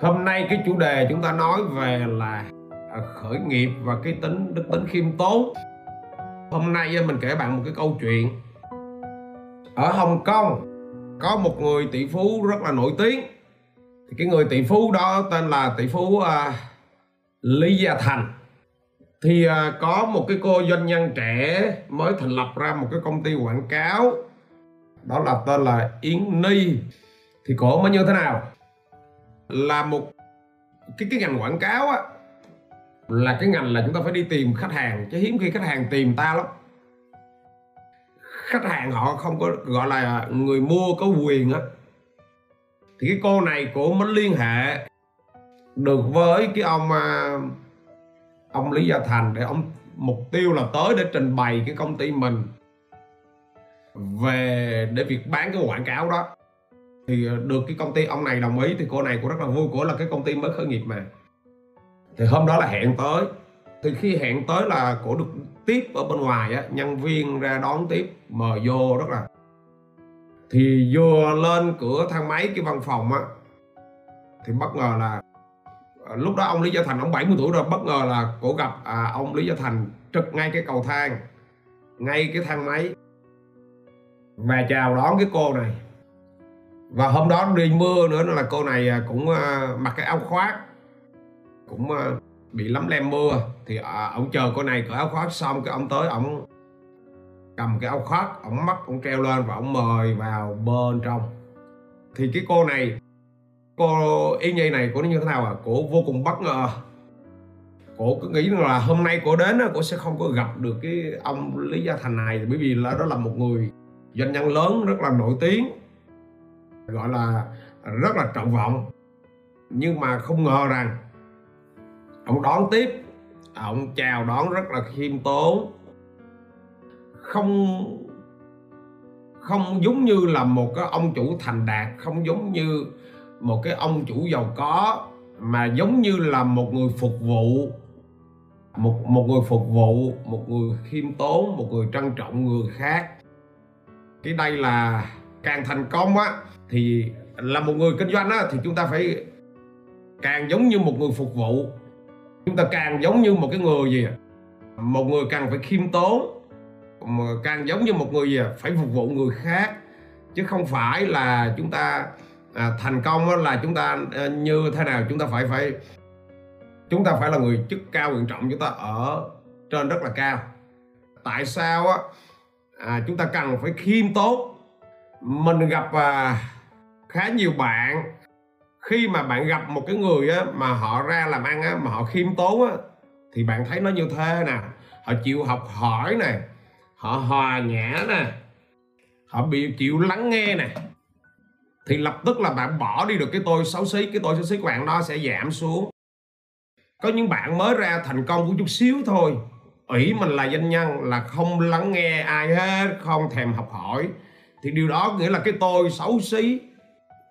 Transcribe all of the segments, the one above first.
hôm nay cái chủ đề chúng ta nói về là à, khởi nghiệp và cái tính đức tính khiêm tốn. Hôm nay mình kể bạn một cái câu chuyện. Ở Hồng Kông có một người tỷ phú rất là nổi tiếng. Thì cái người tỷ phú đó tên là tỷ phú uh, Lý Gia Thành. Thì uh, có một cái cô doanh nhân trẻ mới thành lập ra một cái công ty quảng cáo. Đó là tên là Yến Ni. Thì cổ mới như thế nào? Là một cái cái ngành quảng cáo á, là cái ngành là chúng ta phải đi tìm khách hàng, chứ hiếm khi khách hàng tìm ta lắm. Khách hàng họ không có, gọi là người mua có quyền á, thì cái cô này cổ mới liên hệ được với cái ông à, ông Lý Gia Thành để ông, mục tiêu là tới để trình bày cái công ty mình về, để việc bán cái quảng cáo đó thì ờ, được cái công ty ông này đồng ý thì cô này cũng rất là vui của là cái công ty mới khởi nghiệp mà. Thì hôm đó là hẹn tới. Thì khi hẹn tới là cổ được tiếp ở bên ngoài á nhân viên ra đón tiếp mời vô rất là. Thì vừa lên cửa thang máy cái văn phòng á thì bất ngờ là ờ, lúc đó ông Lý Gia Thành ông 70 tuổi rồi bất ngờ là cổ gặp à, ông Lý Gia Thành trực ngay cái cầu thang ngay cái thang máy. Và chào đón cái cô này và hôm đó đi mưa nữa là cô này à, cũng à, mặc cái áo khoác, cũng à, bị lắm lem mưa. Thì ông chờ cô này cởi áo khoác xong, cái ông tới ông cầm cái áo khoác, ông mắt ông treo lên và ông mời vào bên trong. Thì cái cô này, cô y nhi này của nó như thế nào à? Cổ vô cùng bất ngờ. Cổ cứ nghĩ là hôm nay cổ đến cổ sẽ không có gặp được cái ông lý gia thành này, bởi vì là đó là một người doanh nhân lớn, rất là nổi tiếng gọi là rất là trọng vọng. Nhưng mà không ngờ rằng, ông đón tiếp, ông chào đón rất là khiêm tốn. Không không giống như là một cái ông chủ thành đạt, không giống như một cái ông chủ giàu có, mà giống như là một người phục vụ, một một người phục vụ, một người khiêm tốn, một người trân trọng người khác. Cái đây là càng thành công á thì là một người kinh doanh á thì chúng ta phải càng giống như một người phục vụ. Chúng ta càng giống như một cái người gì à? một người càng phải khiêm tốn mà càng giống như một người gì à? phải phục vụ người khác. Chứ không phải là chúng ta à, thành công là chúng ta à, như thế nào chúng ta phải phải chúng ta phải là người chức cao quyền trọng. Chúng ta ở trên rất là cao. Tại sao á? À, chúng ta cần phải khiêm tốn. Mình gặp à, khá nhiều bạn. Khi mà bạn gặp một cái người á, mà họ ra làm ăn á, mà họ khiêm tốn á, thì bạn thấy nó như thế nè. Họ chịu học hỏi nè họ hòa nhã nè họ bị chịu lắng nghe nè. Thì lập tức là bạn bỏ đi được cái tôi xấu xí cái tôi xấu xí của bạn đó sẽ giảm xuống. Có những bạn mới ra thành công của chút xíu thôi. Ủy mình là doanh nhân là không lắng nghe ai hết không thèm học hỏi. Thì điều đó nghĩa là cái tôi xấu xí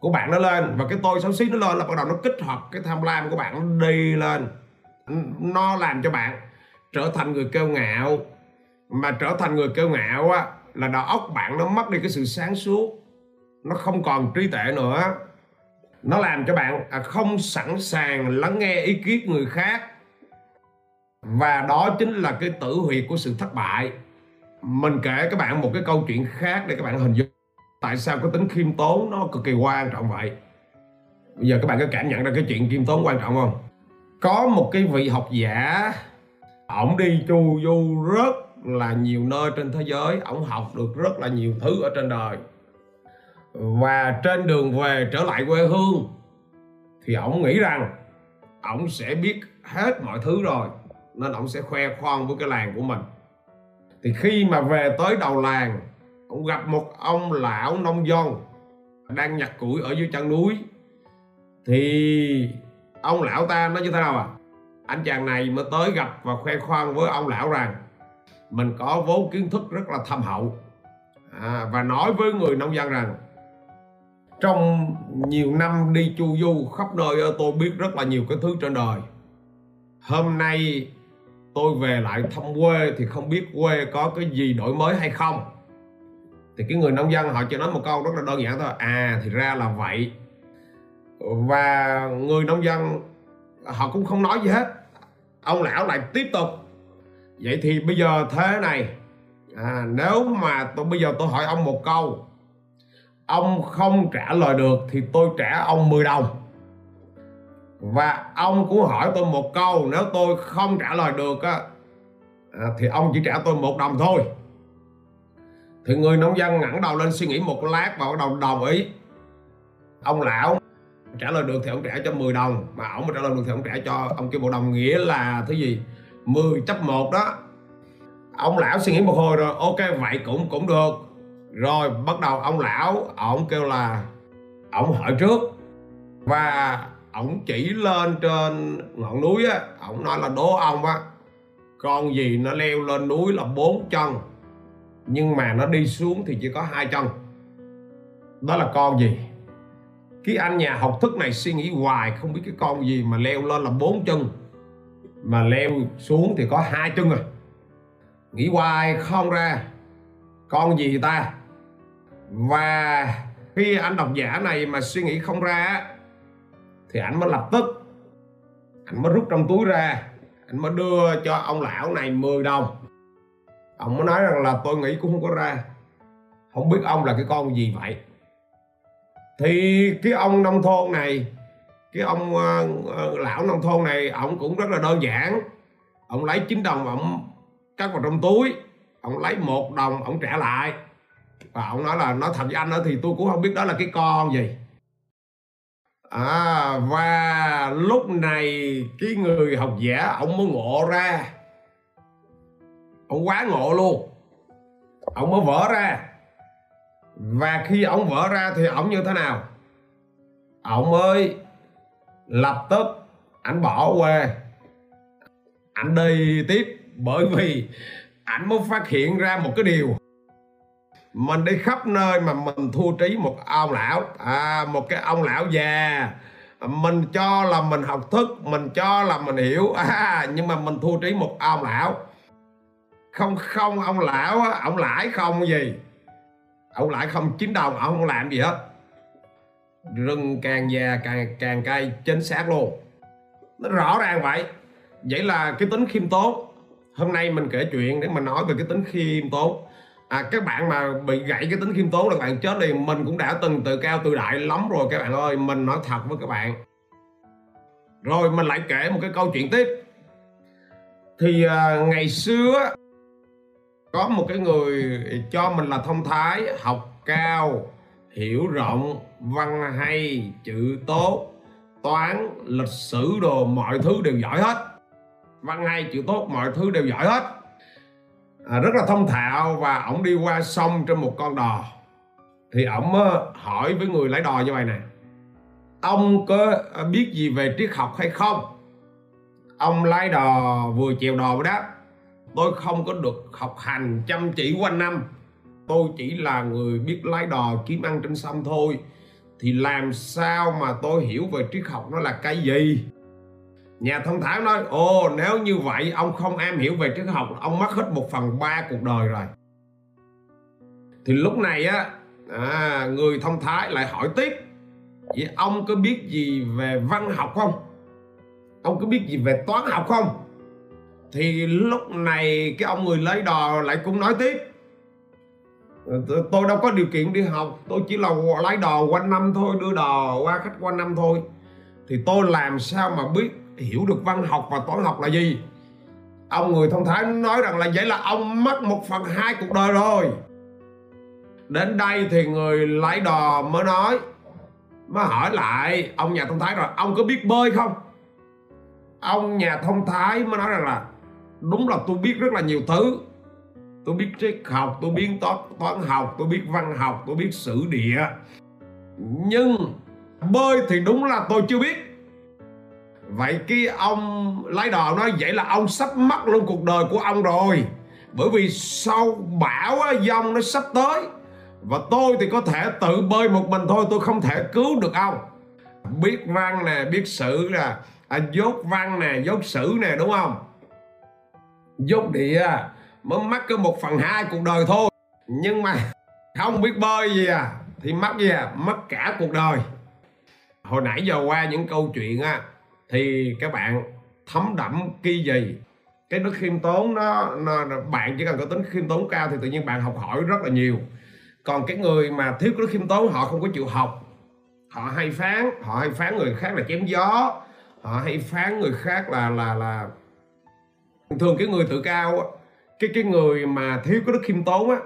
của bạn nó lên. Và cái tôi xấu xí nó lên là bắt đầu nó kích hoạt cái tham lam của bạn nó đi lên. Nó làm cho bạn trở thành người kêu ngạo. Mà trở thành người kêu ngạo á, là đầu óc bạn nó mất đi cái sự sáng suốt. Nó không còn trí tuệ nữa. Nó làm cho bạn à, không sẵn sàng lắng nghe ý kiến người khác. Và đó chính là cái tử huyệt của sự thất bại. Mình kể các bạn một cái câu chuyện khác để các bạn hình dung tại sao cái tính khiêm tốn nó cực kỳ quan trọng vậy? Bây giờ các bạn có cảm nhận ra cái chuyện khiêm tốn quan trọng không? Có một cái vị học giả, ổng đi chu du rất là nhiều nơi trên thế giới. Ổng học được rất là nhiều thứ ở trên đời. Và trên đường về trở lại quê hương, thì ổng nghĩ rằng ổng sẽ biết hết mọi thứ rồi, nên ổng sẽ khoe khoang với cái làng của mình. Thì khi mà về tới đầu làng cũng gặp một ông lão nông dân đang nhặt củi ở dưới chân núi. Thì ông lão ta nói như thế nào à? Anh chàng này mới tới gặp và khoe khoang với ông lão rằng mình có vốn kiến thức rất là thâm hậu. À, và nói với người nông dân rằng trong nhiều năm đi chu du khắp nơi tôi biết rất là nhiều cái thứ trên đời. Hôm nay tôi về lại thăm quê thì không biết quê có cái gì đổi mới hay không? Thì cái người nông dân họ chỉ nói một câu rất là đơn giản thôi. À thì ra là vậy. Và người nông dân họ cũng không nói gì hết. Ông lão lại tiếp tục. Vậy thì bây giờ thế này. À, nếu mà tôi bây giờ tôi hỏi ông một câu. Ông không trả lời được thì tôi trả ông 10 đồng. Và ông cũng hỏi tôi một câu. Nếu tôi không trả lời được á à, thì ông chỉ trả tôi một đồng thôi thì người nông dân ngẩng đầu lên suy nghĩ một lát và bắt đầu đồng ý. Ông lão trả lời được thì ông trả cho 10 đồng, mà ông mà trả lời được thì ông trả cho ông kia bộ đồng nghĩa là thứ gì? 10 chấp 1 đó. Ông lão suy nghĩ một hồi rồi, ok, vậy cũng cũng được. Rồi bắt đầu ông lão, ông kêu là, ông hỏi trước. Và ông chỉ lên trên ngọn núi á, ông nói là đố ông á, con gì nó leo lên núi là bốn chân? Nhưng mà nó đi xuống thì chỉ có hai chân. Đó là con gì? Cái anh nhà học thức này suy nghĩ hoài, không biết cái con gì mà leo lên là bốn chân. Mà leo xuống thì có hai chân à. Nghĩ hoài không ra. Con gì ta? Và khi anh độc giả này mà suy nghĩ không ra thì anh mới lập tức anh mới rút trong túi ra anh mới đưa cho ông lão này 10 đồng ông mới nói rằng là tôi nghĩ cũng không có ra. Không biết ông là cái con gì vậy. Thì cái ông nông thôn này cái ông uh, lão nông thôn này ông cũng rất là đơn giản. Ông lấy 9 đồng ông cắt vào trong túi ông lấy một đồng ông trả lại. Và ông nói là nói thật với anh đó thì tôi cũng không biết đó là cái con gì. À, và lúc này cái người học giả ông mới ngộ ra ông quá ngộ luôn. Ông mới vỡ ra. Và khi ông vỡ ra thì ông như thế nào? Ông mới lập tức ảnh bỏ quê ảnh đi tiếp bởi vì ảnh mới phát hiện ra một cái điều. Mình đi khắp nơi mà mình thu trí một ông lão. À, một cái ông lão già. Mình cho là mình học thức mình cho là mình hiểu. À, nhưng mà mình thu trí một ông lão không không ông lão á ông lãi không gì. Ông lãi không chín đồng ông không làm gì hết. Rừng càng già càng càng cay chính xác luôn. Nó rõ ràng vậy. Vậy là cái tính khiêm tốn. Hôm nay mình kể chuyện để mình nói về cái tính khiêm tốn. À, các bạn mà bị gãy cái tính khiêm tốn là bạn chết liền mình cũng đã từng tự cao tự đại lắm rồi các bạn ơi. Mình nói thật với các bạn. Rồi mình lại kể một cái câu chuyện tiếp. Thì à, ngày xưa có một cái người cho mình là thông thái học cao hiểu rộng văn hay chữ tốt toán lịch sử đồ mọi thứ đều giỏi hết. Văn hay chữ tốt mọi thứ đều giỏi hết. À, rất là thông thạo và ổng đi qua sông trên một con đò. Thì ổng ờ, hỏi với người lái đò như vậy nè. Ông có biết gì về triết học hay không? Ông lái đò vừa chèo đò đáp tôi không có được học hành chăm chỉ quanh năm. Tôi chỉ là người biết lái đò kiếm ăn trên sông thôi. Thì làm sao mà tôi hiểu về triết học nó là cái gì? Nhà thông thái nói ồ nếu như vậy ông không am hiểu về triết học ông mất hết một phần ba cuộc đời rồi. Thì lúc này á à, người thông thái lại hỏi tiếp vậy ông có biết gì về văn học không? Ông có biết gì về toán học không? Thì lúc này cái ông người lấy đò lại cũng nói tiếp. Ờ, tôi đâu có điều kiện đi học, tôi chỉ là lái đò quanh năm thôi, đưa đò qua khách quanh năm thôi. Thì tôi làm sao mà biết hiểu được văn học và toán học là gì? Ông người thông thái nói rằng là vậy là ông mất một phần hai cuộc đời rồi. Đến đây thì người lái đò mới nói mới hỏi lại, ông nhà thông thái rồi, ông có biết bơi không? Ông nhà thông thái mới nói rằng là đúng là tôi biết rất là nhiều thứ. Tôi biết triết học tôi biết toán toán học tôi biết văn học tôi biết sử địa. Nhưng bơi thì đúng là tôi chưa biết. Vậy cái ông lái đò nói vậy là ông sắp mất luôn cuộc đời của ông rồi. Bởi vì sau bão dông nó sắp tới. Và tôi thì có thể tự bơi một mình thôi tôi không thể cứu được ông. Biết văn nè biết sử là à, dốt văn nè dốt sử nè đúng không? Dốt địa à, mới mất có một phần hai cuộc đời thôi. Nhưng mà không biết bơi gì à thì mất gì à mất cả cuộc đời. Hồi nãy giờ qua những câu chuyện á thì các bạn thấm đẫm kỳ gì? Cái đức khiêm tốn nó, nó bạn chỉ cần có tính khiêm tốn cao thì tự nhiên bạn học hỏi rất là nhiều. Còn cái người mà thiếu đức khiêm tốn họ không có chịu học. Họ hay phán họ hay phán người khác là chém gió. Họ hay phán người khác là là là thường cái người tự cao cái cái người mà thiếu cái đức khiêm tốn á,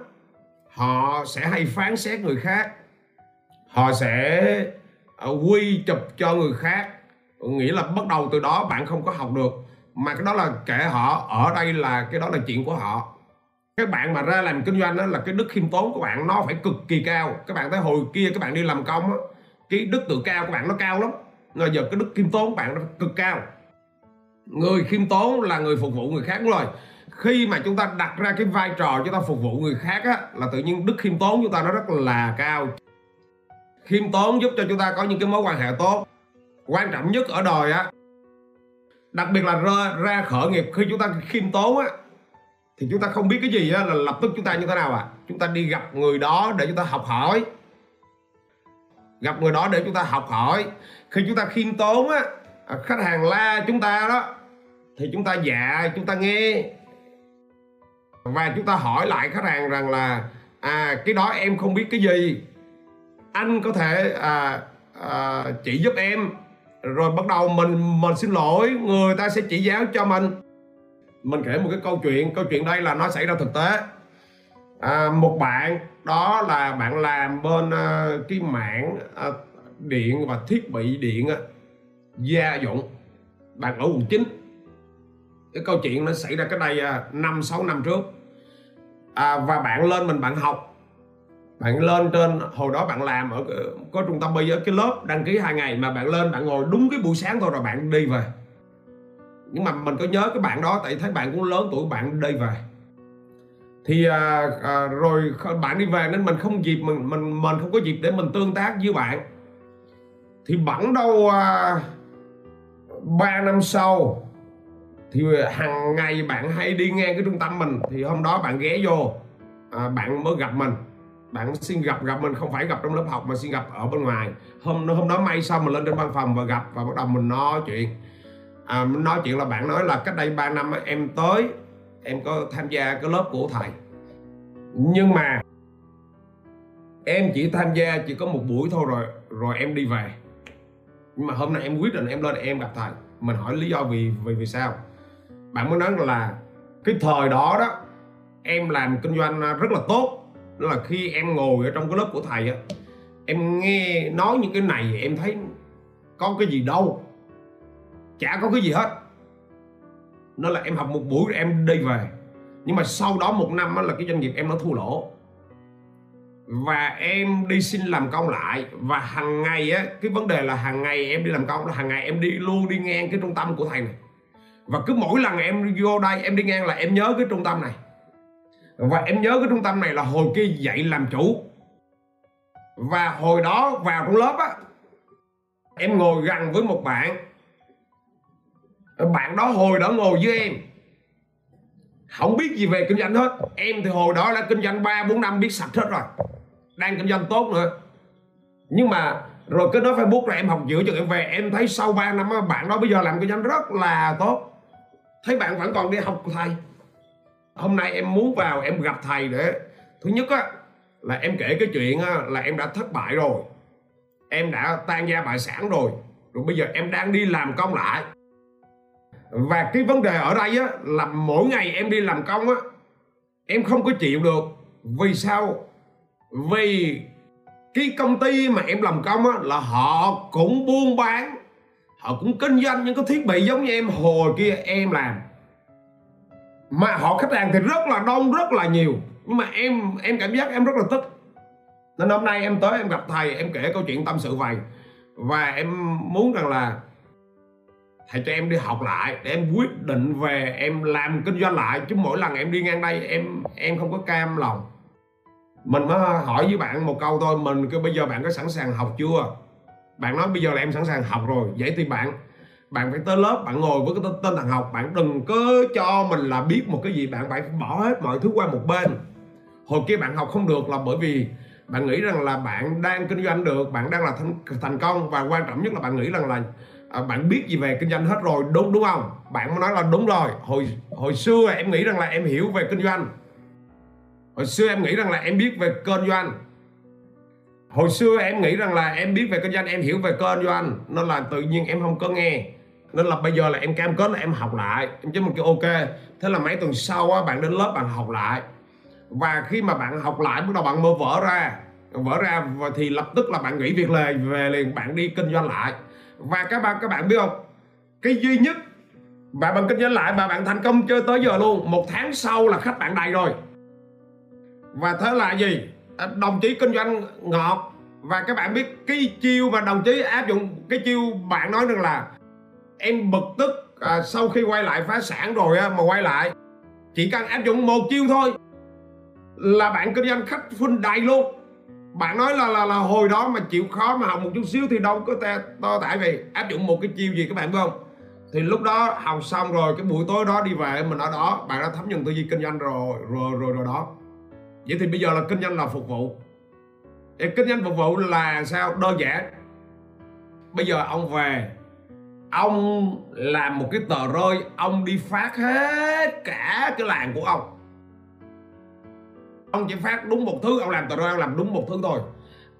họ sẽ hay phán xét người khác. Họ sẽ à, quy chụp cho người khác. Nghĩa là bắt đầu từ đó bạn không có học được. Mà cái đó là kể họ, ở đây là, cái đó là chuyện của họ. Các bạn mà ra làm kinh doanh đó là cái đức khiêm tốn của bạn nó phải cực kỳ cao. Các bạn thấy hồi kia các bạn đi làm công á, cái đức tự cao của bạn nó cao lắm. Rồi giờ cái đức khiêm tốn của bạn nó cực cao người khiêm tốn là người phục vụ người khác đúng rồi khi mà chúng ta đặt ra cái vai trò chúng ta phục vụ người khác á là tự nhiên đức khiêm tốn chúng ta nó rất là cao khiêm tốn giúp cho chúng ta có những cái mối quan hệ tốt quan trọng nhất ở đời á đặc biệt là ra, ra khởi nghiệp khi chúng ta khiêm tốn á thì chúng ta không biết cái gì á là lập tức chúng ta như thế nào à chúng ta đi gặp người đó để chúng ta học hỏi gặp người đó để chúng ta học hỏi khi chúng ta khiêm tốn á khách hàng la chúng ta đó thì chúng ta dạ chúng ta nghe. Và chúng ta hỏi lại khách hàng rằng là à cái đó em không biết cái gì. Anh có thể à, à, chỉ giúp em. Rồi bắt đầu mình mình xin lỗi người ta sẽ chỉ giáo cho mình. Mình kể một cái câu chuyện câu chuyện đây là nó xảy ra thực tế. À, một bạn đó là bạn làm bên à, cái mạng à, điện và thiết bị điện à, gia dụng. Bạn ở quận 9 cái câu chuyện nó xảy ra cái đây à, năm sáu năm trước. À, và bạn lên mình bạn học. Bạn lên trên hồi đó bạn làm ở có trung tâm bây giờ cái lớp đăng ký hai ngày mà bạn lên bạn ngồi đúng cái buổi sáng thôi rồi bạn đi về. Nhưng mà mình có nhớ cái bạn đó tại thấy bạn cũng lớn tuổi bạn đi về. Thì à, à, rồi bạn đi về nên mình không dịp mình mình mình không có dịp để mình tương tác với bạn. Thì bẵng đâu à, 3 năm sau thì hàng ngày bạn hay đi ngang cái trung tâm mình thì hôm đó bạn ghé vô à, bạn mới gặp mình. Bạn xin gặp gặp mình không phải gặp trong lớp học mà xin gặp ở bên ngoài. Hôm hôm đó may xong mình lên trên văn phòng và gặp và bắt đầu mình nói chuyện. À, mình nói chuyện là bạn nói là cách đây 3 năm em tới em có tham gia cái lớp của thầy. Nhưng mà em chỉ tham gia chỉ có một buổi thôi rồi rồi em đi về. Nhưng mà hôm nay em quyết định em lên em gặp thầy. Mình hỏi lý do vì vì vì sao? Bạn mới nói là cái thời đó đó, em làm kinh doanh rất là tốt. Đó là khi em ngồi ở trong cái lớp của thầy á, em nghe nói những cái này em thấy có cái gì đâu, chả có cái gì hết. Nó là em học một buổi rồi em đi về. Nhưng mà sau đó một năm là cái doanh nghiệp em nó thua lỗ. Và em đi xin làm công lại. Và hàng ngày á, cái vấn đề là hàng ngày em đi làm công, là hàng ngày em đi luôn đi ngang cái trung tâm của thầy này và cứ mỗi lần em vô đây, em đi ngang là em nhớ cái trung tâm này. Và em nhớ cái trung tâm này là hồi kia dạy làm chủ. Và hồi đó vào trong lớp á, em ngồi gần với một bạn. Bạn đó hồi đó ngồi với em. Không biết gì về kinh doanh hết. Em thì hồi đó đã kinh doanh ba, bốn năm biết sạch hết rồi. Đang kinh doanh tốt nữa. Nhưng mà rồi cứ nói facebook là em học giữa cho em về. Em thấy sau 3 năm bạn đó bây giờ làm kinh doanh rất là tốt thấy bạn vẫn còn đi học của thầy. Hôm nay em muốn vào em gặp thầy để thứ nhất á là em kể cái chuyện á, là em đã thất bại rồi. Em đã tan gia bại sản rồi. Rồi bây giờ em đang đi làm công lại. Và cái vấn đề ở đây á là mỗi ngày em đi làm công á em không có chịu được. Vì sao? Vì cái công ty mà em làm công á là họ cũng buôn bán họ cũng kinh doanh những cái thiết bị giống như em hồi kia em làm. Mà họ khách hàng thì rất là đông, rất là nhiều. Nhưng mà em em cảm giác em rất là tức nên hôm nay em tới em gặp thầy, em kể câu chuyện tâm sự vậy và em muốn rằng là thầy cho em đi học lại để em quyết định về em làm kinh doanh lại. Chứ mỗi lần em đi ngang đây em em không có cam lòng. Mình mới hỏi với bạn một câu thôi. Mình cứ bây giờ bạn có sẵn sàng học chưa? Bạn nói bây giờ là em sẵn sàng học rồi vậy thì bạn. Bạn phải tới lớp bạn ngồi với cái tên thằng học. Bạn đừng có cho mình là biết một cái gì bạn phải bỏ hết mọi thứ qua một bên. Hồi kia bạn học không được là bởi vì bạn nghĩ rằng là bạn đang kinh doanh được bạn đang là thành, thành công và quan trọng nhất là bạn nghĩ rằng là à, bạn biết gì về kinh doanh hết rồi đúng đúng không? Bạn mới nói là đúng rồi. Hồi hồi xưa em nghĩ rằng là em hiểu về kinh doanh. Hồi xưa em nghĩ rằng là em biết về kinh doanh hồi xưa em nghĩ rằng là em biết về kinh doanh em hiểu về kinh doanh nên là tự nhiên em không có nghe. Nên là bây giờ là em cam kết là em học lại. Em chứ một cái ok thế là mấy tuần sau á, bạn đến lớp bạn học lại. Và khi mà bạn học lại bắt đầu bạn mơ vỡ ra. Vỡ ra và thì lập tức là bạn nghỉ việc lời về liền bạn đi kinh doanh lại. Và các bạn các bạn biết không? Cái duy nhất và bạn kinh doanh lại mà bạn thành công chơi tới giờ luôn một tháng sau là khách bạn đầy rồi. Và thế là gì? À, đồng chí kinh doanh ngọt. Và các bạn biết cái chiêu mà đồng chí áp dụng cái chiêu bạn nói rằng là em bực tức à, sau khi quay lại phá sản rồi á, mà quay lại. Chỉ cần áp dụng một chiêu thôi là bạn kinh doanh khách phun đầy luôn. Bạn nói là là là hồi đó mà chịu khó mà học một chút xíu thì đâu có ta to tại vì áp dụng một cái chiêu gì các bạn biết không? Thì lúc đó học xong rồi cái buổi tối đó đi về mình ở đó bạn đã thấm nhuần tư duy kinh doanh rồi rồi rồi rồi đó vậy thì bây giờ là kinh doanh là phục vụ? Để kinh doanh phục vụ là sao? Đơn giản. Bây giờ ông về, ông làm một cái tờ rơi, ông đi phát hết cả cái làng của ông. Ông chỉ phát đúng một thứ, ông làm tờ rơi, ông làm đúng một thứ thôi.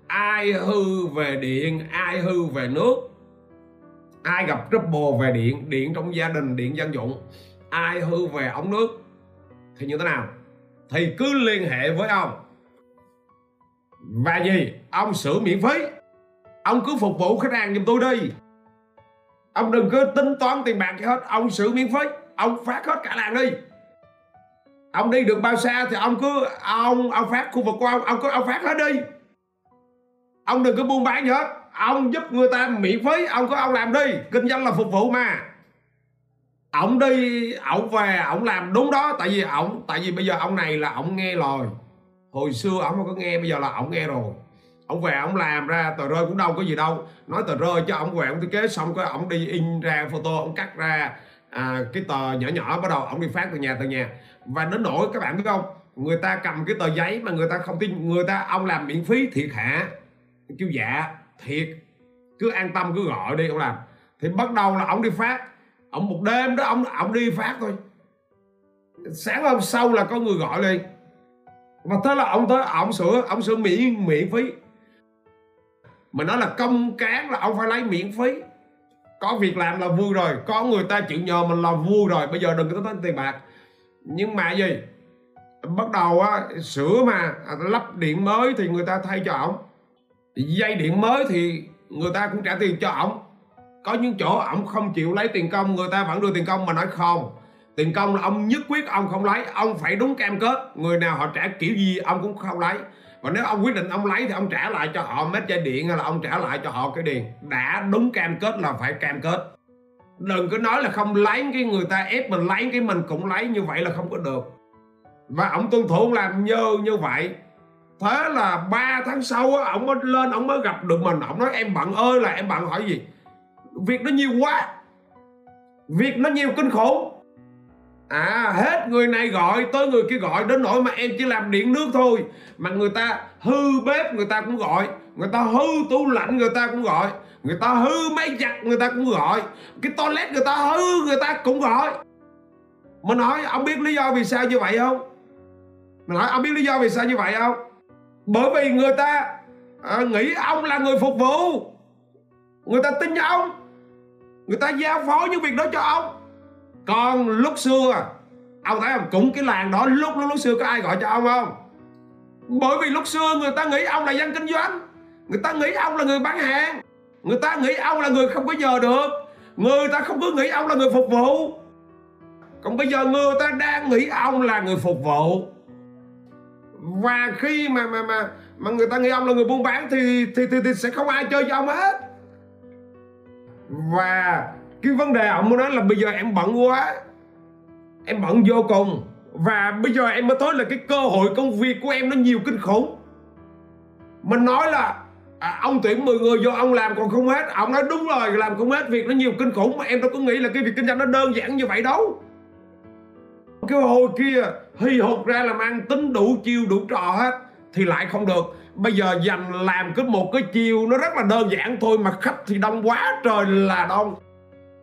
Ai hư về điện, ai hư về nước, ai gặp trouble về điện điện trong gia đình, điện dân dụng, ai hư về ống nước, thì như thế nào? Thì cứ liên hệ với ông. Và gì? Ông sửa miễn phí. Ông cứ phục vụ khách hàng giùm tôi đi. Ông đừng cứ tính toán tiền bạc gì hết. Ông sửa miễn phí. Ông phát hết cả làng đi. Ông đi được bao xa thì ông cứ, ông ông phát khu vực của ông. Ông cứ, ông phát hết đi. Ông đừng có buôn bán gì hết. Ông giúp người ta miễn phí. Ông cứ ông làm đi. Kinh doanh là phục vụ mà ổng đi ổng về ổng làm đúng đó. Tại vì ổng tại vì bây giờ ông này là ổng nghe lời. Hồi xưa ổng không có nghe bây giờ là ổng nghe rồi. Ổng về ổng làm ra tờ rơi cũng đâu có gì đâu. Nói tờ rơi cho ổng về ổng thiết kế xong cái ổng đi in ra photo ổng cắt ra à, cái tờ nhỏ nhỏ bắt đầu ổng đi phát từ nhà từ nhà. Và đến nỗi các bạn biết không? Người ta cầm cái tờ giấy mà người ta không tin người ta ông làm miễn phí thiệt hả? Kêu dạ thiệt. Cứ an tâm cứ gọi đi ông làm. Thì bắt đầu là ổng đi phát ông một đêm đó, ông ông đi phát thôi. Sáng hôm sau là có người gọi lên. Và thế là ông tới, ông sửa ông sửa miễn miễn phí. Mình nói là công cán là ông phải lấy miễn phí. Có việc làm là vui rồi, có người ta chịu nhờ mình là vui rồi. Bây giờ đừng có tính tiền bạc. Nhưng mà gì? Bắt đầu á, sửa mà à, lắp điện mới thì người ta thay cho ổng. Dây điện mới thì người ta cũng trả tiền cho ổng có những chỗ ông không chịu lấy tiền công, người ta vẫn đưa tiền công mà nói không. Tiền công là ông nhất quyết ông không lấy, ông phải đúng cam kết người nào họ trả kiểu gì ông cũng không lấy. Và nếu ông quyết định ông lấy thì ông trả lại cho họ mét dây điện hay là ông trả lại cho họ cái điện. Đã đúng cam kết là phải cam kết đừng cứ nói là không lấy cái người ta ép mình lấy, cái mình cũng lấy, như vậy là không có được. Và ông tuân thủ làm như như vậy. Thế là 3 tháng sau á, ông mới lên, ông mới gặp được mình. Ông nói, em bận ơi là em bận hỏi gì? Việc nó nhiều quá. Việc nó nhiều kinh khủng. À hết người này gọi tới người kia gọi đến nỗi mà em chỉ làm điện nước thôi. Mà người ta hư bếp người ta cũng gọi người ta hư tủ lạnh người ta cũng gọi người ta hư máy giặt người ta cũng gọi cái toilet người ta hư người ta cũng gọi. Mình nói ông biết lý do vì sao như vậy không? Mình nói ông biết lý do vì sao như vậy không? Bởi vì người ta à, nghĩ ông là người phục vụ. Người ta tin ông người ta giao phó những việc đó cho ông. Còn lúc xưa à, ông thấy không? Cũng cái làng đó lúc lúc, lúc xưa có ai gọi cho ông không? Bởi vì lúc xưa người ta nghĩ ông là dân kinh doanh. Người ta nghĩ ông là người bán hàng. Người ta nghĩ ông là người không có giờ được. Người ta không cứ nghĩ ông là người phục vụ. Còn bây giờ người ta đang nghĩ ông là người phục vụ. Và khi mà mà mà mà người ta nghĩ ông là người buôn bán thì thì thì, thì sẽ không ai chơi cho ông hết và cái vấn đề ông muốn nói là bây giờ em bận quá. Em bận vô cùng. Và bây giờ em mới thấy là cái cơ hội công việc của em nó nhiều kinh khủng. Mình nói là à, ông tuyển 10 người vô ông làm còn không hết. Ông nói đúng rồi làm không hết việc nó nhiều kinh khủng. Mà em đâu có nghĩ là cái việc kinh doanh nó đơn giản như vậy đâu. Cái hồi kia hì hục ra làm ăn tính đủ chiêu đủ trò hết thì lại không được. Bây giờ dành làm cứ một cái chiều nó rất là đơn giản thôi mà khách thì đông quá trời là đông.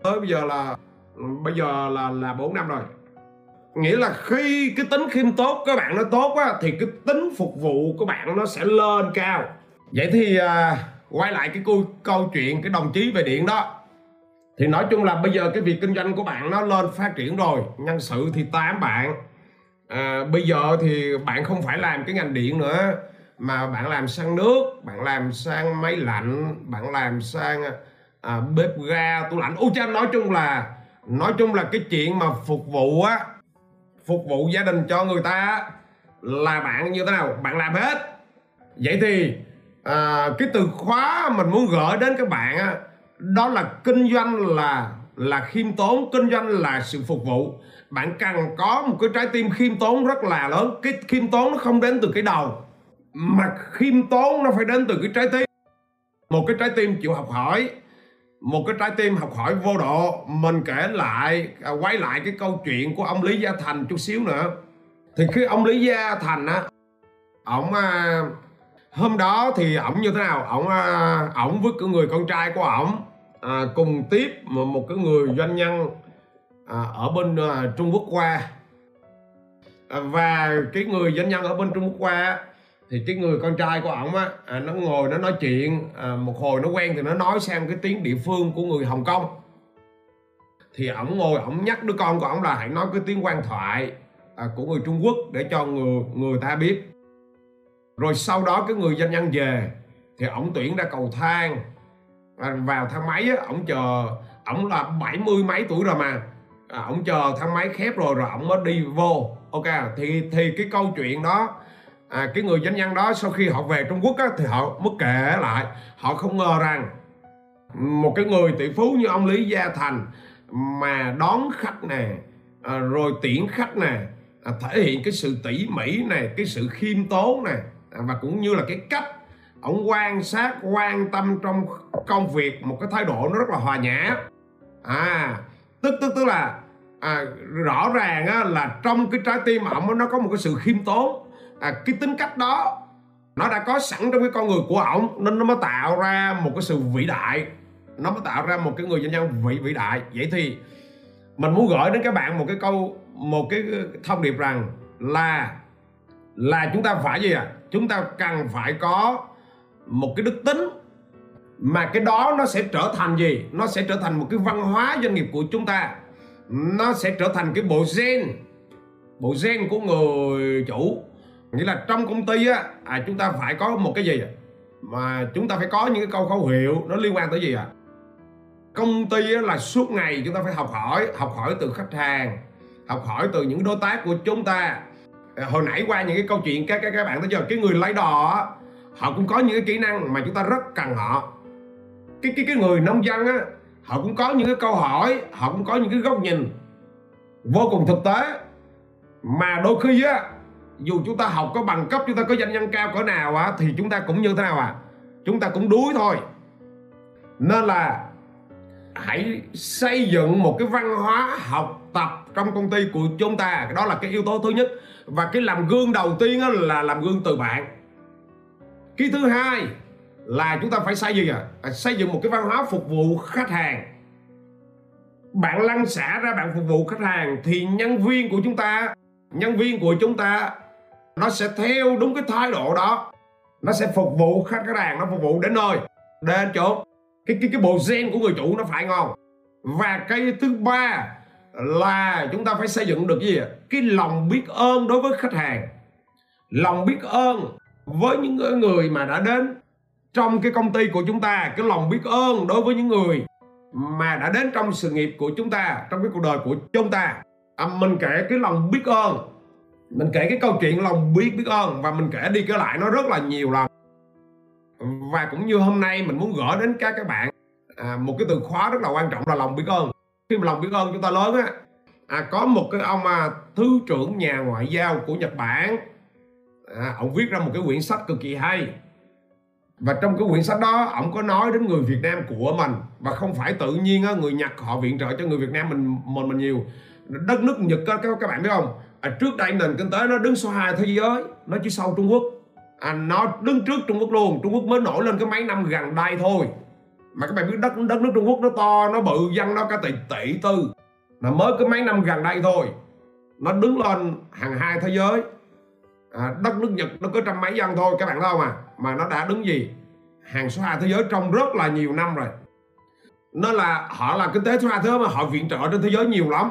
Tới bây giờ là bây giờ là là bốn năm rồi. Nghĩa là khi cái tính khiêm tốt các bạn nó tốt á thì cái tính phục vụ của bạn nó sẽ lên cao. Vậy thì à, quay lại cái câu câu chuyện cái đồng chí về điện đó. Thì nói chung là bây giờ cái việc kinh doanh của bạn nó lên phát triển rồi. Nhân sự thì tám bạn à, bây giờ thì bạn không phải làm cái ngành điện nữa mà bạn làm sang nước bạn làm sang máy lạnh bạn làm sang à, bếp ga tủ lạnh. Ô cha nói chung là nói chung là cái chuyện mà phục vụ á phục vụ gia đình cho người ta là bạn như thế nào? Bạn làm hết. Vậy thì à, cái từ khóa mình muốn gửi đến các bạn á, đó là kinh doanh là là khiêm tốn kinh doanh là sự phục vụ bạn cần có một cái trái tim khiêm tốn rất là lớn. Cái khiêm tốn nó không đến từ cái đầu mà khiêm tốn nó phải đến từ cái trái tim. Một cái trái tim chịu học hỏi một cái trái tim học hỏi vô độ. Mình kể lại à, quay lại cái câu chuyện của ông lý gia thành chút xíu nữa. Thì khi ông lý gia thành á ổng à, hôm đó thì ổng như thế nào? Ổng à, ổng với cái người con trai của ổng à, cùng tiếp một, một cái người doanh nhân à, ở bên à, Trung Quốc qua à, và cái người doanh nhân ở bên Trung Quốc qua thì cái người con trai của ổng á à, nó ngồi nó nói chuyện à, một hồi nó quen thì nó nói sang cái tiếng địa phương của người Hồng Kông. Thì ổng ngồi ổng nhắc đứa con của ổng là hãy nói cái tiếng quan thoại à, của người Trung Quốc để cho người người ta biết. Rồi sau đó cái người doanh nhân về thì ổng tuyển ra cầu thang. À, vào thang máy á, ổng chờ ổng là bảy mươi mấy tuổi rồi mà à, ổng chờ thang máy khép rồi rồi ổng mới đi vô. Ok thì thì cái câu chuyện đó à, cái người doanh nhân đó sau khi họ về Trung Quốc á, thì họ mới kể lại. Họ không ngờ rằng một cái người tỷ phú như ông Lý Gia Thành mà đón khách nè à, rồi tiễn khách nè à, thể hiện cái sự tỉ mỉ này cái sự khiêm tốn nè à, và cũng như là cái cách ông quan sát quan tâm trong công việc một cái thái độ nó rất là hòa nhã. À tức tức tức là à, rõ ràng á, là trong cái trái tim ổng nó có một cái sự khiêm tốn. À, cái tính cách đó nó đã có sẵn trong cái con người của ổng nên nó mới tạo ra một cái sự vĩ đại. Nó mới tạo ra một cái người doanh nhân vĩ vĩ đại. Vậy thì mình muốn gửi đến các bạn một cái câu một cái ờ, thông điệp rằng là là chúng ta phải gì à chúng ta cần phải có một cái đức tính mà cái đó nó sẽ trở thành gì? Nó sẽ trở thành một cái văn hóa doanh nghiệp của chúng ta. Nó sẽ trở thành cái bộ gen. Bộ gen của người chủ. Nghĩa là trong công ty á à, chúng ta phải có một cái gì mà chúng ta phải có những cái câu khẩu hiệu nó liên quan tới gì à công ty á, là suốt ngày chúng ta phải học hỏi học hỏi từ khách hàng học hỏi từ những đối tác của chúng ta. À, hồi nãy qua những cái câu chuyện các các các bạn thấy chưa? Cái người lấy đò á, họ cũng có những cái kỹ năng mà chúng ta rất cần họ cái cái cái người nông dân á, họ cũng có những cái câu hỏi, họ cũng có những cái góc nhìn vô cùng thực tế. Mà đôi khi á, dù chúng ta học có bằng cấp, chúng ta có danh nhân cao cỡ nào á, thì chúng ta cũng như thế nào à? Chúng ta cũng đuối thôi. Nên là hãy xây dựng một cái văn hóa học tập trong công ty của chúng ta. Đó là cái yếu tố thứ nhất. Và cái làm gương đầu tiên là làm gương từ bạn. Cái thứ hai là chúng ta phải xây dựng à? à? xây dựng một cái văn hóa phục vụ khách hàng. Bạn lăn xả ra bạn phục vụ khách hàng thì nhân viên của chúng ta, nhân viên của chúng ta, nó sẽ theo đúng cái thái độ đó. Nó sẽ phục vụ khách khách hàng, nó phục vụ đến nơi, đến chỗ. Cái cái cái bộ gen của người chủ nó phải ngon. Và cái thứ ba là chúng ta phải xây dựng được gì cái lòng biết ơn đối với khách hàng. Lòng biết ơn với những người mà đã đến trong cái công ty của chúng ta cái lòng biết ơn đối với những người mà đã đến trong sự nghiệp của chúng ta trong cái cuộc đời của chúng ta. À, mình kể cái lòng biết ơn. Mình kể cái câu chuyện lòng biết biết ơn và mình kể đi kể lại nó rất là nhiều lần. Và cũng như hôm nay mình muốn gửi đến các các bạn à, một cái từ khóa rất là quan trọng là lòng biết ơn. Khi mà lòng biết ơn chúng ta lớn á à, có một cái ông à, thứ trưởng nhà ngoại giao của Nhật Bản. À, ông viết ra một cái quyển sách cực kỳ hay và trong cái quyển sách đó ông có nói đến người Việt Nam của mình. Và không phải tự nhiên á, người Nhật họ viện trợ cho người Việt Nam mình mình mình nhiều. Đất nước Nhật các các bạn biết không? À, trước đây nền kinh tế nó đứng số 2 thế giới nó chỉ sau Trung Quốc. À, nó đứng trước Trung Quốc luôn. Trung Quốc mới nổi lên cái mấy năm gần đây thôi. Mà các bạn biết đất đất nước Trung Quốc nó to nó bự dân nó cả tỷ tỷ tư. Là mới cái mấy năm gần đây thôi. Nó đứng lên hàng hai thế giới à, đất nước Nhật nó có trăm mấy dân thôi các bạn thấy không à mà nó đã đứng gì? Hàng số hai thế giới trong rất là nhiều năm rồi. Nó là họ là kinh tế số hai thế giới mà họ viện trợ trên thế giới nhiều lắm.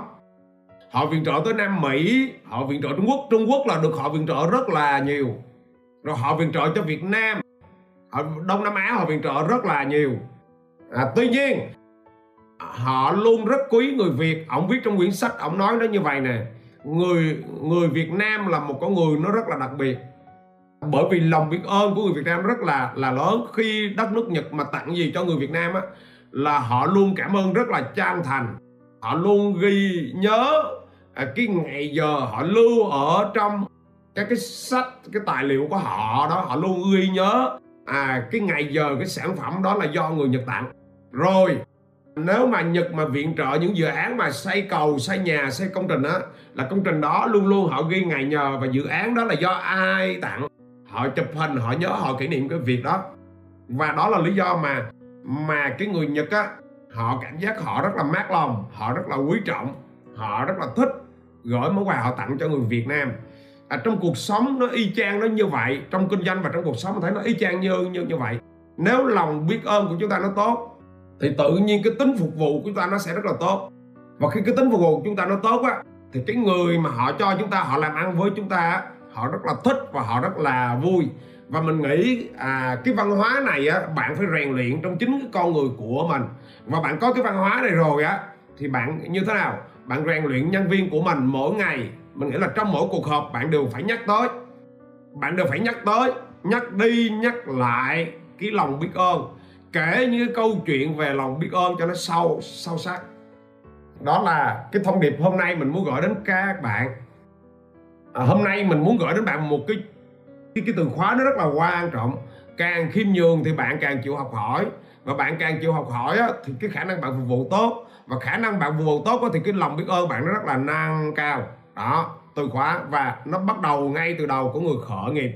Họ viện trợ tới Nam Mỹ họ viện trợ Trung Quốc. Trung Quốc là được họ viện trợ rất là nhiều. Rồi họ viện trợ cho Việt Nam. Ở Đông Nam Á họ viện trợ rất là nhiều. À, tuy nhiên họ luôn rất quý người Việt. Ông viết trong quyển sách ông nói nó như vậy nè người người Việt Nam là một con người nó rất là đặc biệt. Bởi vì lòng biết ơn của người Việt Nam rất là là lớn. Khi đất nước Nhật mà tặng gì cho người Việt Nam á, là họ luôn cảm ơn rất là chân thành. Họ luôn ghi nhớ à, cái ngày giờ họ lưu ở trong các cái sách, cái tài liệu của họ đó, họ luôn ghi nhớ. À cái ngày giờ, cái sản phẩm đó là do người Nhật tặng. Rồi nếu mà Nhật mà viện trợ những dự án mà xây cầu xây nhà xây công trình á là công trình đó luôn luôn họ ghi ngày nhờ và dự án đó là do ai tặng. Họ chụp hình họ nhớ họ kỷ niệm cái việc đó. Và đó là lý do mà mà cái người Nhật á họ cảm giác họ rất là mát lòng họ rất là quý trọng họ rất là thích gửi món quà họ tặng cho người Việt Nam. À, trong cuộc sống nó y chang nó như vậy trong kinh doanh và trong cuộc sống mình thấy nó y chang như như như vậy. Nếu lòng biết ơn của chúng ta nó tốt thì tự nhiên cái tính phục vụ của chúng ta nó sẽ rất là tốt. Và khi cái tính phục vụ của chúng ta nó tốt á thì cái người mà họ cho chúng ta họ làm ăn với chúng ta họ rất là thích và họ rất là vui. Và mình nghĩ à, cái văn hóa này á bạn phải rèn luyện trong chính cái con người của mình. Và bạn có cái văn hóa này rồi á thì bạn như thế nào? Bạn rèn luyện nhân viên của mình mỗi ngày. Mình nghĩ là trong mỗi cuộc họp bạn đều phải nhắc tới. Bạn đều phải nhắc tới nhắc đi nhắc lại cái lòng biết ơn kể những cái câu chuyện về lòng biết ơn cho nó sâu sâu sắc. Đó là cái thông điệp hôm nay mình muốn gửi đến các bạn. À, hôm nay mình muốn gửi đến bạn một cái cái, cái từ khóa nó rất là quan trọng. Càng khiêm nhường thì bạn càng chịu học hỏi. Và bạn càng chịu học hỏi á, thì cái khả năng bạn phục vụ tốt. Và khả năng bạn phục vụ tốt á, thì cái lòng biết ơn bạn nó rất là nâng cao. Đó từ khóa. Và nó bắt đầu ngay từ đầu của người khởi nghiệp.